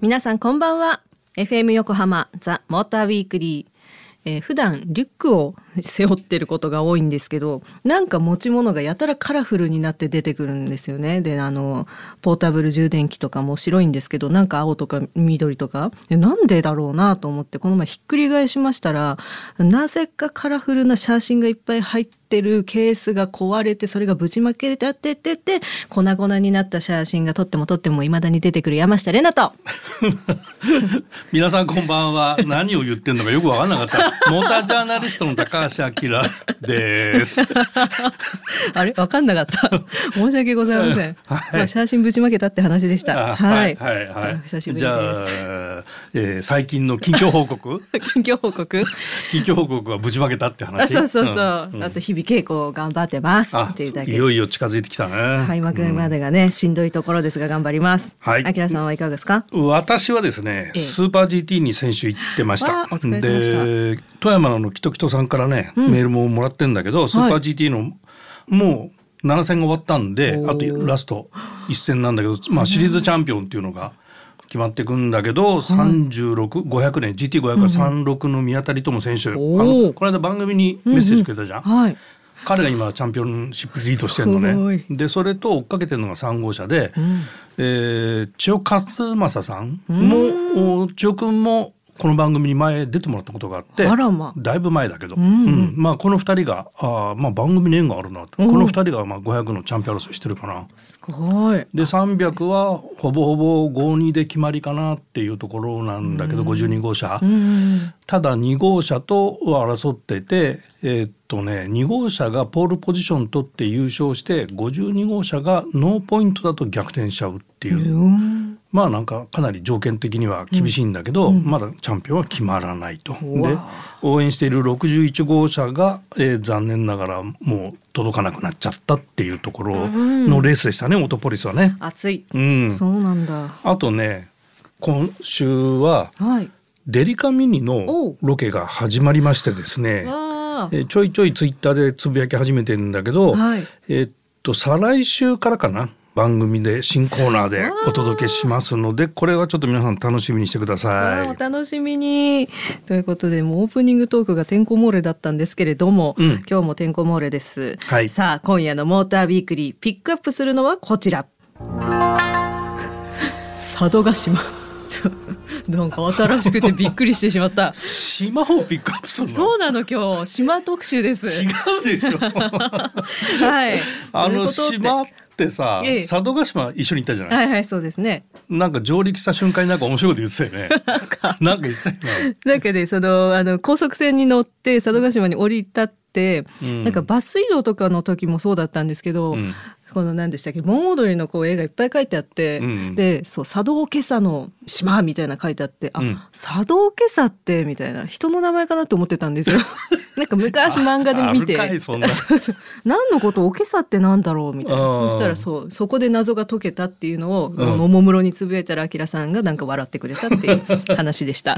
皆さんこんばんは。FM 横浜ザ・モーターウィークリーえー、普段リュックを背負ってることが多いんですけどなんか持ち物がやたらカラフルになって出てくるんですよね。であのポータブル充電器とかも白いんですけどなんか青とか緑とか。なんでだろうなと思ってこの前ひっくり返しましたらなぜかカラフルな写真がいっぱい入ってってるケースが壊れてそれがぶちまけててってて粉々になった写真が撮っても撮ってもいまだに出てくる山下玲奈と。皆さんこんばんは。何を言ってんのかよく分かんなかった。モータージャーナリストの高橋明です。あれ？分かんなかった。申し訳ございません、はい、まあ、写真ぶちまけたって話でした。はい、はいはい久しぶりです。じゃえー、最近の近況報告？近況報告？近況報告はぶちまけたって話？そうそうそう、うん、あと日々稽古頑張ってますっていうだけ。いよいよ近づいてきたね。開幕までがね、うん、しんどいところですが頑張ります。はい。あきらさんはいかがですか？私はですね、スーパー GT に先週行ってました。お疲れ様でした。富山のキトキトさんからね、うん、メールももらってんだけどスーパー GT の、はい、もう7戦が終わったんであとラスト1戦なんだけど、まあ、シリーズチャンピオンっていうのが決まっていくんだけど、36500年 GT500 は36の宮谷友選手、あのこの間番組にメッセージくれたじゃん。うんうんはい。彼が今チャンピオンシップリードしてるのね。でそれと追っかけてるのが3号車で、うん、えー、千代勝正さんも、千代君もこの番組に前出てもらったことがあってま。だいぶ前だけど、うん、うん、まあ、この2人があ、まあ、番組に縁があるなと。この2人がまあ500のチャンピオン争いしてるかな。すごい。で300はほぼほぼ52で決まりかなっていうところなんだけど、うん、52号車、うん、ただ2号車と争ってて、えー、っとね2号車がポールポジション取って優勝して52号車がノーポイントだと逆転しちゃうっていう。まあなんかかなり条件的には厳しいんだけど、うん、まだチャンピオンは決まらないと。で応援している61号車が、えー、残念ながらもう届かなくなっちゃったっていうところのレースでしたね、うん、オートポリスはね。熱い、うん、そうなんだ。あとね今週は、はい、デリカミニのロケが始まりましてですね。えちょいちょいツイッターでつぶやき始めてるんだけど、はい、えっと再来週からかな番組で新コーナーでお届けしますのでこれはちょっと皆さん楽しみにしてください。お楽しみにということでもうオープニングトークがてんこ漏れだったんですけれども、うん、今日もてんこ漏れです、はい、さあ今夜のモーターウィークリーピックアップするのはこちら佐渡島なんか新しくてびっくりしてしまった。島をピックアップするの？そうなの今日島特集です。違うでしょ。はい。あの島ってさ、ええ、佐渡島一緒に行ったじゃない？はいはいそうですね。なんか上陸した瞬間になんか面白いこと言ってたよね。なんか言ってたよね。なんかねそのあの高速船に乗って佐渡島に降り立って、うん、なんかバス移動とかの時もそうだったんですけど、うん、この何でしたっけ？盆踊りのこう絵がいっぱい書いてあって、うん、でそう茶道今朝の島みたいな書いてあってあ、うん、茶道今朝ってみたいな人の名前かなと思ってたんですよ。なんか昔漫画で見て。何のことおけさってなんだろうみたいな。そしたらそうそこで謎が解けたっていうのを、うん、おもむろにつぶやいたらあきらさんがなんか笑ってくれたっていう 話でした。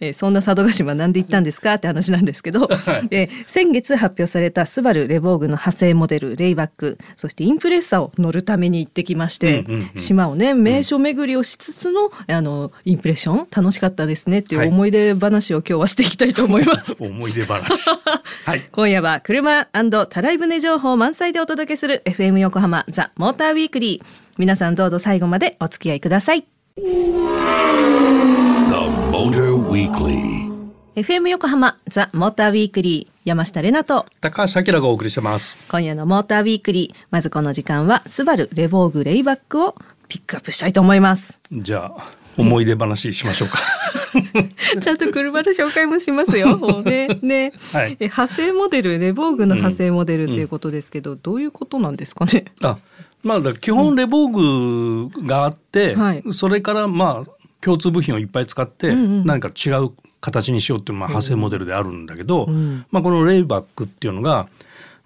えー、そんな佐渡島なんで行ったんですかって話なんですけど、えー、先月発表されたスバルレボーグの派生モデルレイバックそしてインプレッサを乗るために行ってきまして、うんうんうん、島をね名所巡りをしつつのあのインプレッション楽しかったですねっていう思い出話を今日はしていきたいと思います。思い出話。はい。今夜は車たらい船情報満載でお届けする FM 横浜ザ・モーターウィークリー。皆さんどうぞ最後までお付き合いください。FM 横浜ザ・モーターウィークリー山下れなと高橋明がお送りしてます。今夜のモーターウィークリーまずこの時間はスバルレボーグレイバックをピックアップしたいと思います。じゃあ思い出話しましょうか。ちゃんと車の紹介もしますよ。ね、ね、はい、え派生モデル、レボーグの派生モデルということですけど、うん、どういうことなんですかね？あ、まあ、基本レボーグがあって、うん。はい、それからまあ共通部品をいっぱい使って何か違う形にしようっていうまあ派生モデルであるんだけど、うん、まあこのレイバックっていうのが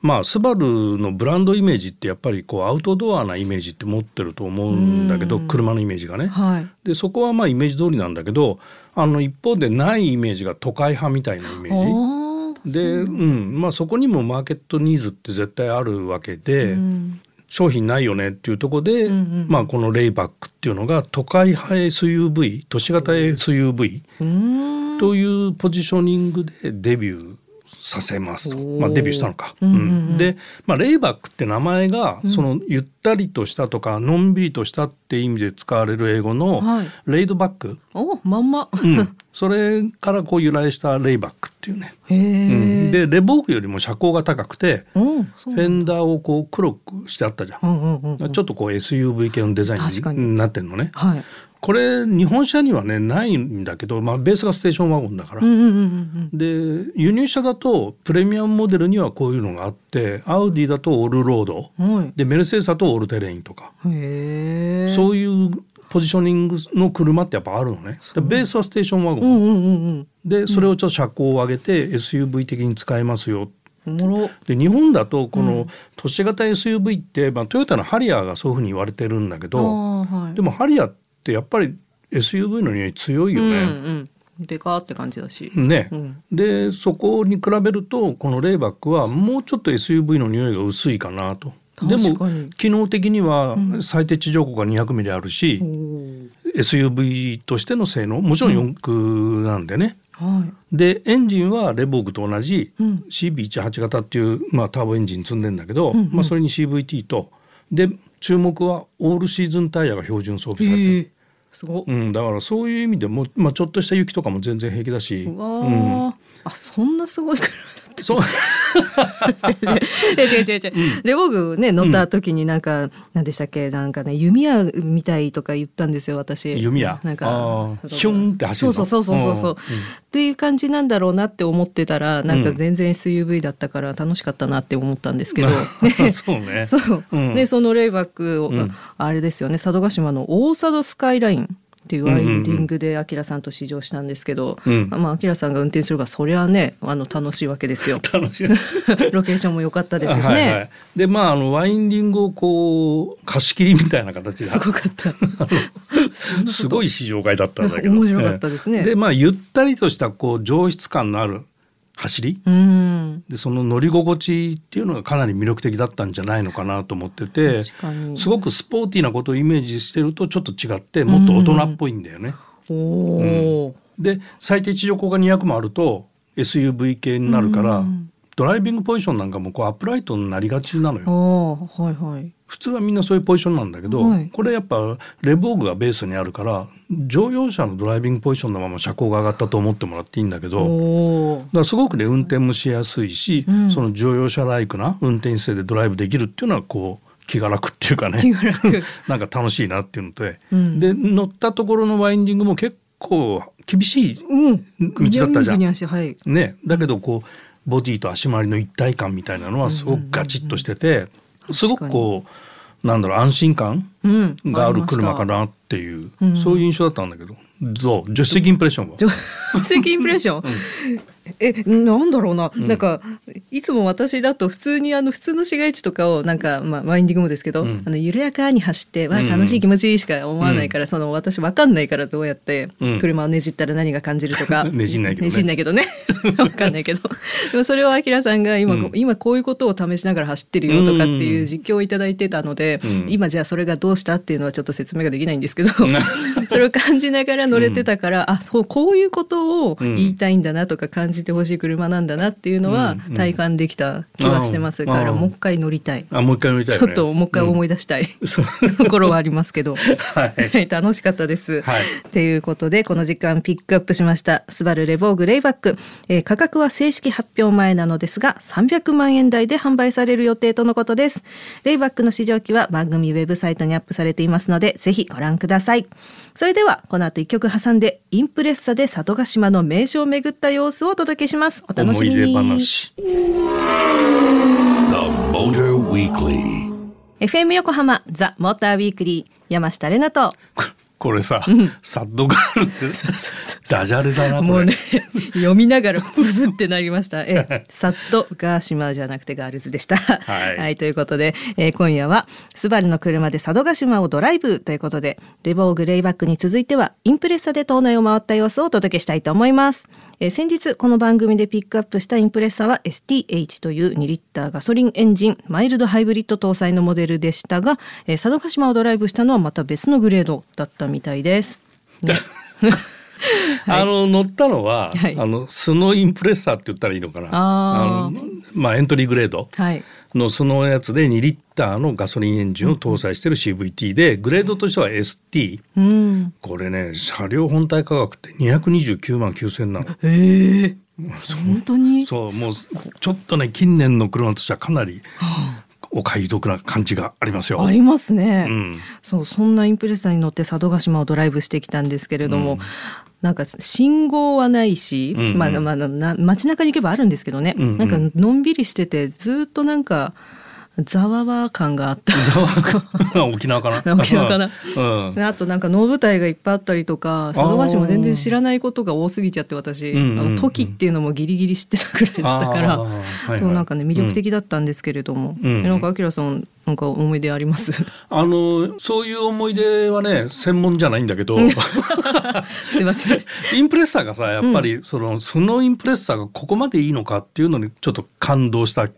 まあスバルのブランドイメージってやっぱりこうアウトドアなイメージって持ってると思うんだけど、車のイメージがね。はい、でそこはまあイメージ通りなんだけどあの一方でないイメージが都会派みたいなイメージ。で、うんまあ、そこにもマーケットニーズって絶対あるわけで、商品ないよねっていうところで、うんうん、まあ、このレイバックっていうのが都会派 SUV 都市型 SUV というポジショニングでデビューさせますと、まあ、デビューしたのか。うんうんうん、で、まあ、レイバックって名前がそのゆったりとしたとかのんびりとしたって意味で使われる英語のレイドバック、おまんま、うん、それからこう由来したレイバックっていうね。うん、でレボーグよりも車高が高くてフェンダーをこう黒くしてあったじゃん。うんうんうん、ちょっとこう SUV 系のデザインになってるのね。はい、これ日本車にはねないんだけど、まあ、ベースがステーションワゴンだから、うんうんうんうん、で輸入車だとプレミアムモデルにはこういうのがあってアウディだとオールロード、はい、でメルセデスだとオールテレインとか。そういうポジショニングの車ってやっぱあるのね。ベースはステーションワゴン、うんうんうん、でそれをちょっと車高を上げて SUV 的に使えますよ。で日本だとこの都市型 SUV って、まあ、トヨタのハリアーがそういうふうに言われてるんだけど、はい、でもハリアーってってやっぱり SUV の匂い強いよね。うんうん。でかって感じだし。ね、うん、でそこに比べるとこのレイバックはもうちょっと SUV の匂いが薄いかなと。でも機能的には最低地上高が200ミリあるし、うん、SUV としての性能もちろん四駆なんでね。うんはい、でエンジンはレボーグと同じ CB18 型っていう、まあ、ターボエンジン積んでんだけど、うんうん、まあ、それに CVT と。で注目はオールシーズンタイヤが標準装備されてる。すごうん、だからそういう意味でも、まあ、ちょっとした雪とかも全然平気だし。うん、あそんなすごい車だってそう。違う違う違うレボーグね乗った時になんか、うん、何でしたっけなんかね弓矢みたいとか言ったんですよ私。弓矢？なんかヒュンって走るそうそうそうそうそう、っていう感じなんだろうなって思ってたらなんか全然 SUV だったから楽しかったなって思ったんですけど、そうね。そう、うん、でそのレイバック、うん、あれですよね佐渡島の大佐渡スカイラインっていうワインディングでアキラさんと試乗したんですけど、うん、まあアキラさんが運転するからそりゃねあの楽しいわけですよ。楽しいロケーションも良かったですしね。はいはい、でまああのワインディングをこう貸し切りみたいな形ですごかった すごい試乗会だったんだけど面白かったですね。でまあゆったりとしたこう上質感のある走り、うん、でその乗り心地っていうのがかなり魅力的だったんじゃないのかなと思っててすごくスポーティーなことをイメージしてるとちょっと違ってもっと大人っぽいんだよね。うん、で最低地上高が200もあると SUV 系になるから、うん、ドライビングポジションなんかもこうアップライトになりがちなのよ。はいはい、普通はみんなそういうポジションなんだけど、はい、これやっぱレボーグがベースにあるから乗用車のドライビングポジションのまま車高が上がったと思ってもらっていいんだけどだからすごくね運転もしやすいし、うん、その乗用車ライクな運転姿勢でドライブできるっていうのはこう気が楽っていうかね。なんか楽しいなっていうので、うん、で乗ったところのワインディングも結構厳しい道だったじゃん。うんはい、ね、だけどこうボディと足回りの一体感みたいなのはすごくガチッとしてて、すごくこうなんだろう安心感がある車かなっていう、うん、そういう印象だったんだけどどう？助手席インプレッションは？助手席インプレッション、えなんだろうな、うん、なんかいつも私だと普通にあの普通の市街地とかをなんか、まあ、ワインディングもですけど、うん、あの緩やかに走ってわ楽しい気持ちいいしか思わないから、うん、その私分かんないからどうやって車をねじったら何が感じるとか、ねじんないけどね。ねじんないけどね。分かんないけど。でもそれをあきらさんが今,、今こういうことを試しながら走ってるよとかっていう実況を頂いてたので、今じゃあそれがどうしたっていうのはちょっと説明ができないんですけど それを感じながら乗れてたから、あそうこういうことを言いたいんだなとか感じてほしい車なんだなっていうのは体感できた気はしてますから、もう一回乗りたい。あもう一回乗りたい、ね、ちょっともう一回思い出したい、うん、ところはありますけど、はい、楽しかったです。はい、っていうことでこの時間ピックアップしました。スバルレボーグレイバック、えー、価格は正式発表前なのですが300万円台で販売される予定とのことです。レイバックの試乗機は番組ウェブサイトにアップされていますのでぜひご覧ください。それではこの後一曲挟んでインプレッサで佐渡島の名所を巡った様子をお届けします。お楽しみに。FM 横浜ザ・モーターウィークリー山下れなとこれさ、サッドガールって。ダジャレだなもうね 読みながらブブってなりました。えサッドガーシマじゃなくてガールズでした。はい、はい、ということで、えー、今夜はスバルの車で佐渡島をドライブということでレボーグレイバックに続いてはインプレッサで島内を回った様子をお届けしたいと思います。えー、先日この番組でピックアップしたインプレッサは STH という2リッターガソリンエンジンマイルドハイブリッド搭載のモデルでしたが、えー、佐渡島をドライブしたのはまた別のグレードだったみたいです。ねはい、あの乗ったのは、はい、あのスノーインプレッサーって言ったらいいのかな？あのまあエントリーグレードのそのやつで2リッターのガソリンエンジンを搭載してる CVT でグレードとしては ST、うん、これね車両本体価格って229万9,000なの。へえ 本当に？そうもうちょっとね近年の車としてはかなりお買い得な感じがありますよ。ありますね。うん、そうそんなインプレッサーに乗って佐渡島をドライブしてきたんですけれども、うん、なんか信号はないし、うんうん、まあまあな街中に行けばあるんですけどね、うんうん、なんかのんびりしててずっとなんか。ざわわ感があった。沖縄かな。沖縄かな。うん、あとなんか能舞台がいっぱいあったりとか、佐渡島も全然知らないことが多すぎちゃって私、あの時っていうのもギリギリ知ってたくらいだったから、はいはい、そうなんかね魅力的だったんですけれども、うん、なんかあきらさんなんか思い出あります？あのそういう思い出はね専門じゃないんだけど。すいません。インプレッサーがさやっぱり、そのそのインプレッサーがここまでいいのかっていうのにちょっと感動した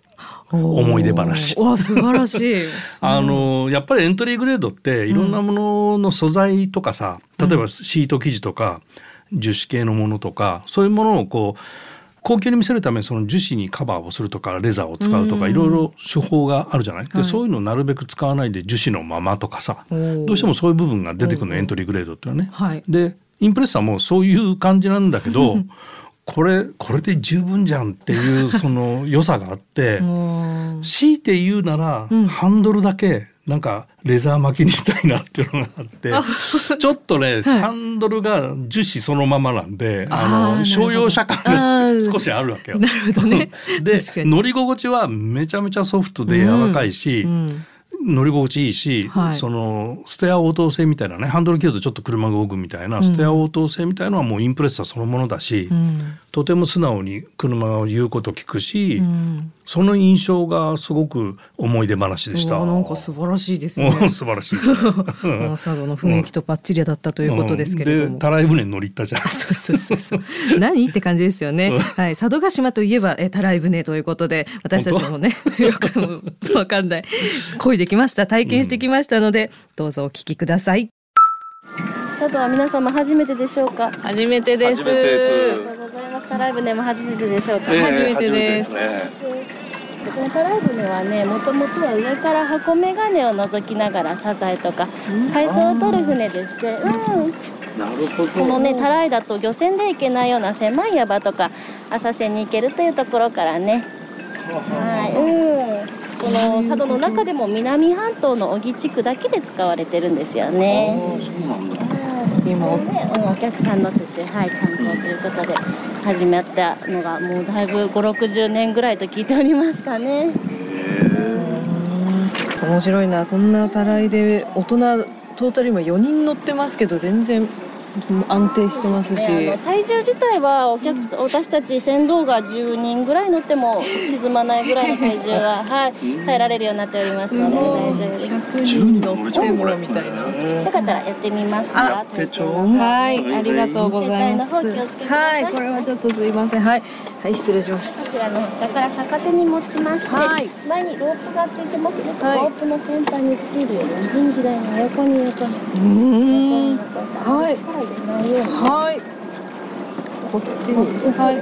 思い出話。わ素晴らしい。あのやっぱりエントリーグレードっていろんなものの素材とかさ、うん、例えばシート生地とか樹脂系のものとかそういうものをこう高級に見せるためにその樹脂にカバーをするとかレザーを使うとかいろいろ手法があるじゃない、でそういうのをなるべく使わないで樹脂のままとかさどうしてもそういう部分が出てくるのエントリーグレードっていうのはね。はい、でインプレッサーもそういう感じなんだけど これこれで十分じゃんっていう その良さがあって強いて言うなら、うん、ハンドルだけなんかレザー巻きにしたいなっていうのがあってちょっとね、はい、ハンドルが樹脂そのままなんであの商用車感が少しあるわけよ。なるほどね。で乗り心地はめちゃめちゃソフトで柔らかいし、うん。うん乗り心地いいし、はい、そのステア応答性みたいなねハンドル切るとちょっと車が動くみたいな、ステア応答性みたいのはもうインプレッサーそのものだし、うん、とても素直に車を言うこと聞くし、うん、その印象がすごく思い出話でした。なんか素晴らしいですね。素晴らしい。佐渡の雰囲気とバッチリだったということですけれども。うん、たらい船乗りたじゃん。そうそうそうそう。何って感じですよね。はい、佐渡島といえばえたらい船ということで私たちもね よくわかんない恋できました体験してきましたので、どうぞお聞きください。佐渡は皆様初めてでしょうか？初めてです。ありがとうございます。タライブねも初めてでしょうか。えー、初めてです。このタライブねはねもともとは上から箱眼鏡を覗きながらサザエとか海藻を取る船でして、うん。なるほどこのねタライだと漁船で行けないような狭い山とか浅瀬に行けるというところからねはい、うん、この佐渡の中でも南半島の小木地区だけで使われてるんですよね。そうなんだ。今ね、お客さん乗せて、はい、観光ということで始まったのがもうだいぶ5、60年ぐらいと聞いておりますかね。面白いなこんなたらいで大人トータル今4人乗ってますけど全然安定してますし、ね、体重自体はお客私たち船頭が10人ぐらい乗っても沈まないぐらいの体重は、はい、耐えられるようになっておりますので大丈夫です100人乗ってもみたいなよかったらやってみますか手帳はいありがとうございますはいこれはちょっとすいませんはいはい失礼します。こちらの下から逆手に持ちまして、はい、前にロープがついてます。ので、はい、ロープの先端につけるように右に左に横に横に。うん。はい。はい。こっちに。はい。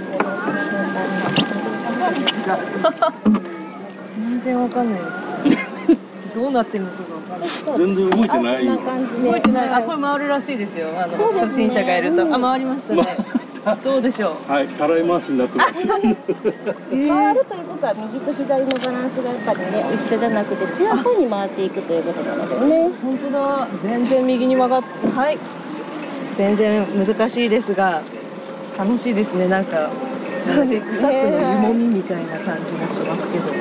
全然わかんないです。どうなってるのかわかんない。全然動いてない。動いてない。あこれ回るらしいですよ。あの初心者がいると。あ回りましたねどうでしょう？はい、たらい回しになってます。回るということは右と左のバランスがやっぱりね一緒じゃなくて強い方に回っていくということなのでね。本当だ。全然右に曲がってはい。全然難しいですが楽しいですねなんかそうです、草津の湯もみみたいな感じもしますけど。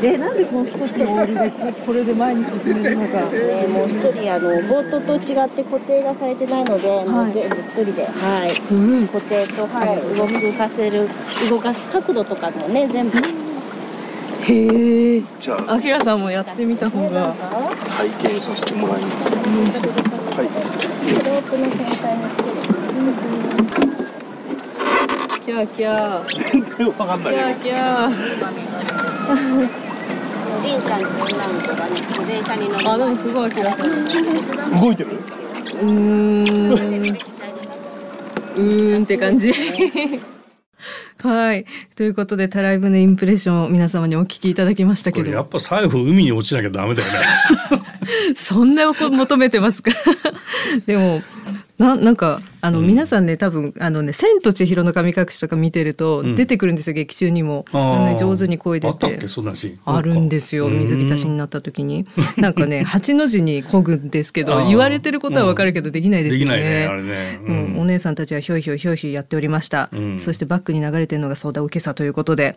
で、なんでこの一つのオールでこれで前に進めるのか。ね、もう一人あのボートと違って固定がされてないので、はい、もう全部一人で、はい、うん、固定と、はい、動かせる動かす角度とかもね全部。へえ。じゃあ、あきらさんもやってみた方が。体験させてもらいます。はい。キャーキャー。全然わかんない。キャーキャー。りんちゃんと女の子がね、電車に乗る。あ、でもすごい、あきらさん。動いてる？うん。うーんって感じ。はい。ということで、タライブのインプレッションを皆様にお聞きいただきましたけど。やっぱ最後海に落ちなきゃダメだよね。そんな求めてますか？でも、ななんかあの、うん、皆さんね多分あのね「千と千尋の神隠し」とか見てると、出てくるんですよ劇中にも。あね、上手に声出て。あるんですよ水浸しになった時に。なんかね八の字に漕ぐんですけど言われてることはわかるけどできないですよね。ねね、うん、お姉さんたちはひょいひょいひょいひょいやっておりました、そしてバックに流れてるのがソーダ受けさということで、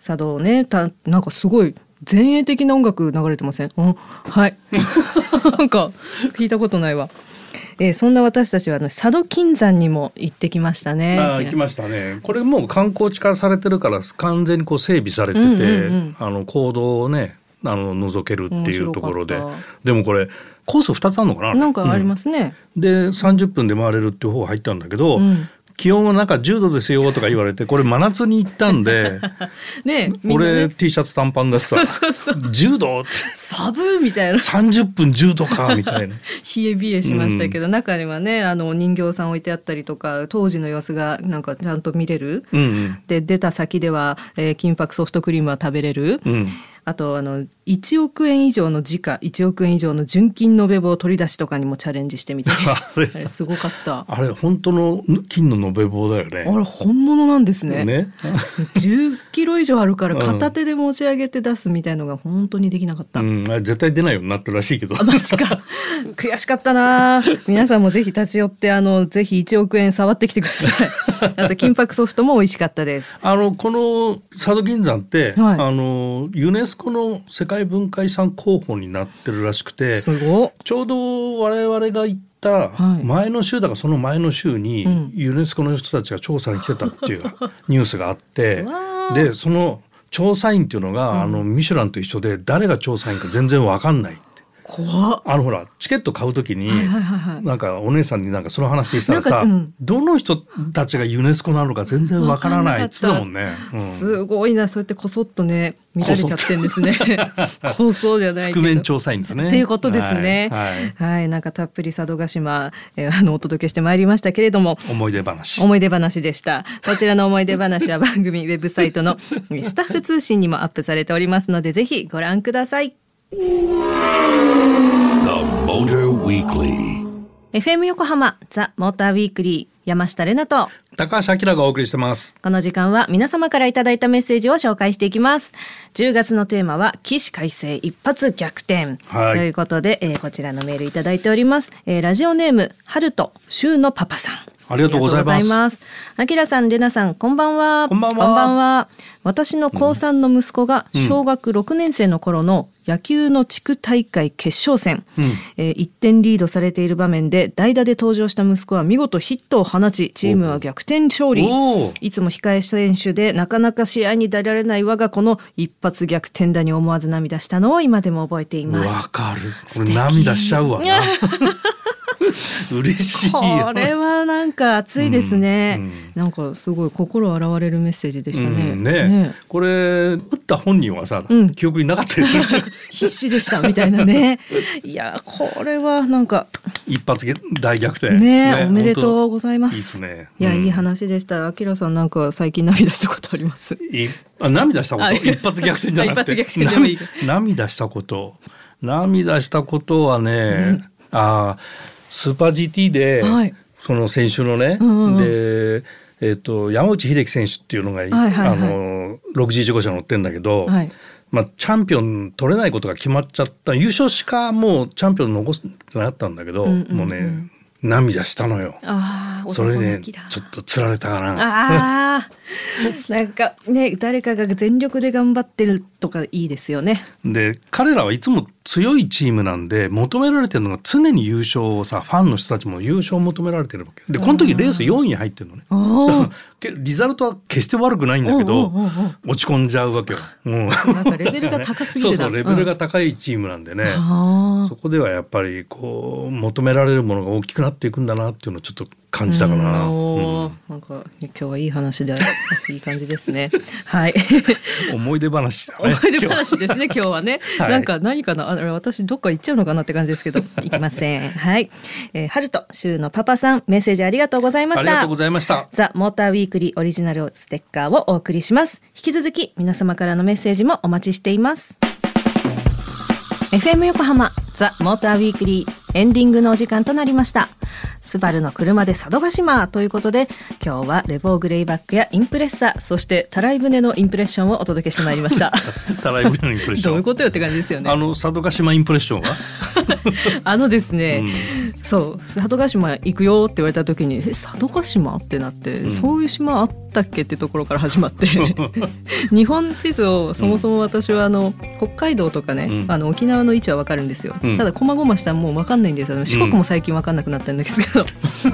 茶道ねたなんかすごい前衛的な音楽流れてません。はい。なんか聞いたことないわえー、そんな私たちはあの佐渡金山にも行ってきましたね。あ行きましたね。これもう観光地化されてるから完全にこう整備されてて、うんうんうん、あの行動をねあの覗けるっていうところで。でもこれコース2つあるのかななんかありますね、うん、で30分で回れるっていう方入ったんだけど、うん、気温はなんか10度ですよとか言われてこれ真夏に行ったんで ね俺、ね、T シャツ短パンだしさ。そうそうそう。10度寒いみたいな。30分10度かみたいな。冷え冷えしましたけど、うん、中にはねあの人形さん置いてあったりとか当時の様子がなんかちゃんと見れる、うんうん、で出た先では、えー、金箔ソフトクリームは食べれる、うんあとあの1億円以上の時価1億円以上の純金延べ棒取り出しとかにもチャレンジしてみて、あれ？すごかった。あれ本当の金の延べ棒だよね。あれ本物なんですね。ね？10キロ以上あるから片手で持ち上げて出すみたいのが本当にできなかった、うん、絶対出ないようになったらしいけど。あマジか。悔しかったな。皆さんもぜひ立ち寄ってあのぜひ1億円触ってきてください。あと金箔ソフトも美味しかったです。あのこの佐渡金山って、はい、あのユネスコの世界文化遺産候補になってるらしくてちょうど我々が行った前の週だかその前の週にユネスコの人たちが調査に来てたっていう ニュースがあってでその調査員っていうのが、うん、あのミシュランと一緒で誰が調査員か全然わかんない。怖あのほらチケット買うときに、はいはいはい、なんかお姉さんになんかその話したらさ、うん、どの人たちがユネスコなのか全然わからないっつったもんね、うん、すごいなそうやってこそっとね見られちゃってんですね。構想じゃない覆面調査員ですね。っていうことですね。はい、はい、なんかたっぷり佐渡島、えー、あのお届けしてまいりましたけれども。思い出話。思い出話でした。こちらの思い出話は番組ウェブサイトのスタッフ通信にもアップされておりますのでぜひご覧ください FM 横浜ザ・モーターウィークリー山下れなと。高橋明がお送りしてます。この時間は皆様からいただいたメッセージを紹介していきます。10月のテーマは起死回生一発逆転、はい、ということで、えー、こちらのメールいただいております、えー、ラジオネーム春と週のパパさん。ありがとうございます。あきらさん、れなさん、こんばんは。こんばんは。こんばんは。私の高3の息子が小学6年生の頃の野球の地区大会決勝戦、うん、えー、1点リードされている場面で代打で登場した息子は見事ヒットを放ちチームは逆転勝利。いつも控え選手でなかなか試合に出られない我が子の一発逆転打に思わず涙したのを今でも覚えています。わかる。これ涙しちゃうわ 嬉しいこれはなんか熱いですね、うんうん、なんかすごい心洗われるメッセージでしたね、うん、ねねこれ打った本人はさ、記憶になかったです 必死でしたみたいなね。いやこれはなんか一発大逆転。ね、ね、おめでとうございます。いいね、いやいい話でした。あきらさんなんか最近涙したことあります？あ涙したこと？一発逆転じゃなくて。涙したこと。涙したことはね、ああスーパー GT で、はい、その選手のね、うんうん、で、えーと、山内秀樹選手っていうのが、はいはいはい、あの 6G15 車乗ってんだけど、はい、まあ、チャンピオン取れないことが決まっちゃった優勝しかもうチャンピオン残すってなったんだけど、うんうんうん、もうね涙したのよ。あそれで、ね、ちょっと釣られたかな。ああ なんかね誰かが全力で頑張ってるとかいいですよね。で彼らはいつも強いチームなんで求められてるのが常に優勝をさファンの人たちも優勝を求められてるわけでこの時レース4位に入ってるのね。リザルトは決して悪くないんだけど落ち込んじゃうわけよ、うん、なんかレベルが高すぎるそうそうレベルが高いチームなんでね、うん、そこではやっぱりこう求められるものが大きくなっていくんだなっていうのをちょっと感じたかな。うん、なんか今日はいい話で いい感じですね。はい。思い出話だ、ね、思い出話ですね今日はね。はい、なんか何かなあ私どっか行っちゃうのかなって感じですけど行きません。はい。えー、春と週のパパさんメッセージありがとうございました。ありがとうございました。ザモーターウィークリーオリジナルステッカーをお送りします。引き続き皆様からのメッセージもお待ちしています。FM 横浜ザ・モーターウィークリーエンディングのお時間となりました。スバルの車で佐渡島ということで、今日はレボーグレイバックやインプレッサそしてたらい船のインプレッションをお届けしてまいりました。たらい船のインプレッション。どういうことよって感じですよね。あの佐渡島インプレッションは？あのですね、うん、そう。佐渡島行くよって言われた時に佐渡島ってなって、うん、そういう島あったっけってところから始まって。日本地図をそもそも私はあの、北海道とかね、うん、あの沖縄の位置は分かるんですよ、ただ細々したらもう分かんないんですよ。四国も最近分かんなくなったんですけど、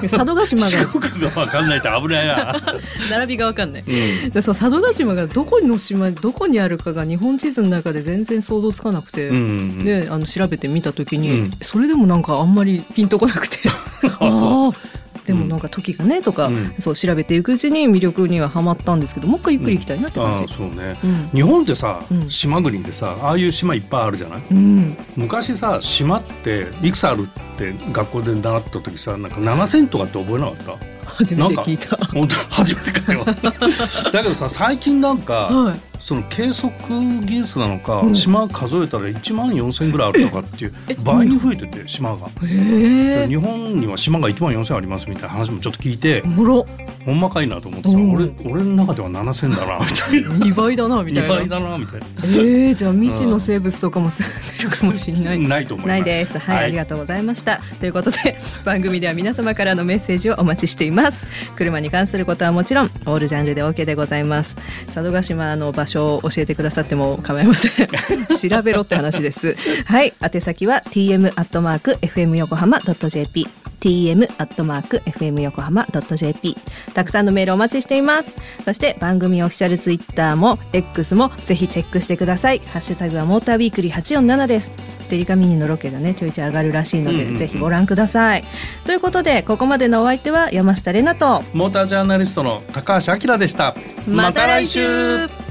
佐渡島が。四国が分かんないと危ないな。並びが分かんない、でそう佐渡島がどこの島どこにあるかが日本地図の中で全然想像つかなくて、であの調べてみた時に、それでもなんかあんまりピンとこなくて。ああでもなんか時がねとか、うん、そう調べていくうちに魅力にははまったんですけどもう一回ゆっくり行きたいなって感じ、うん、そうね、日本ってさ、島国でさああいう島いっぱいあるじゃない、昔さ島っていくつあるって学校で習った時さなんか7,000とかって覚えなかった？初めて聞いた。本当初めてかよ。だけどさ最近なんか、はい、その計測技術なのか、うん、島数えたら1万4,000ぐらいあるとかっていう倍に増えてて島が。日本には島が1万4,000ありますみたいな話もちょっと聞いてほんまかいなと思ってさ俺俺の中では7,000だなみたいな。2倍だなみたいな。2倍だなみたいな。えー、じゃあ未知の生物とかも住んでるかもしれない。ないと思います。ないです。はい、はい、ありがとうございました。ということで番組では皆様からのメッセージをお待ちしていますます。車に関することはもちろんオールジャンルで OK でございます。佐渡島の場所を教えてくださっても構いません。調べろって話です。はい。宛先は tm アットマーク fm 横浜ドット jp tm アットマーク fm 横浜ドット jp たくさんのメールお待ちしています。そして番組オフィシャルツイッターも X もぜひチェックしてください。ハッシュタグはモーターウィークリー847です。デリカミニのロケがねちょいちょい上がるらしいので、うんうんうん、ぜひご覧ください。ということでここまでのお相手は山下玲奈とモータージャーナリストの高橋明でした。また来週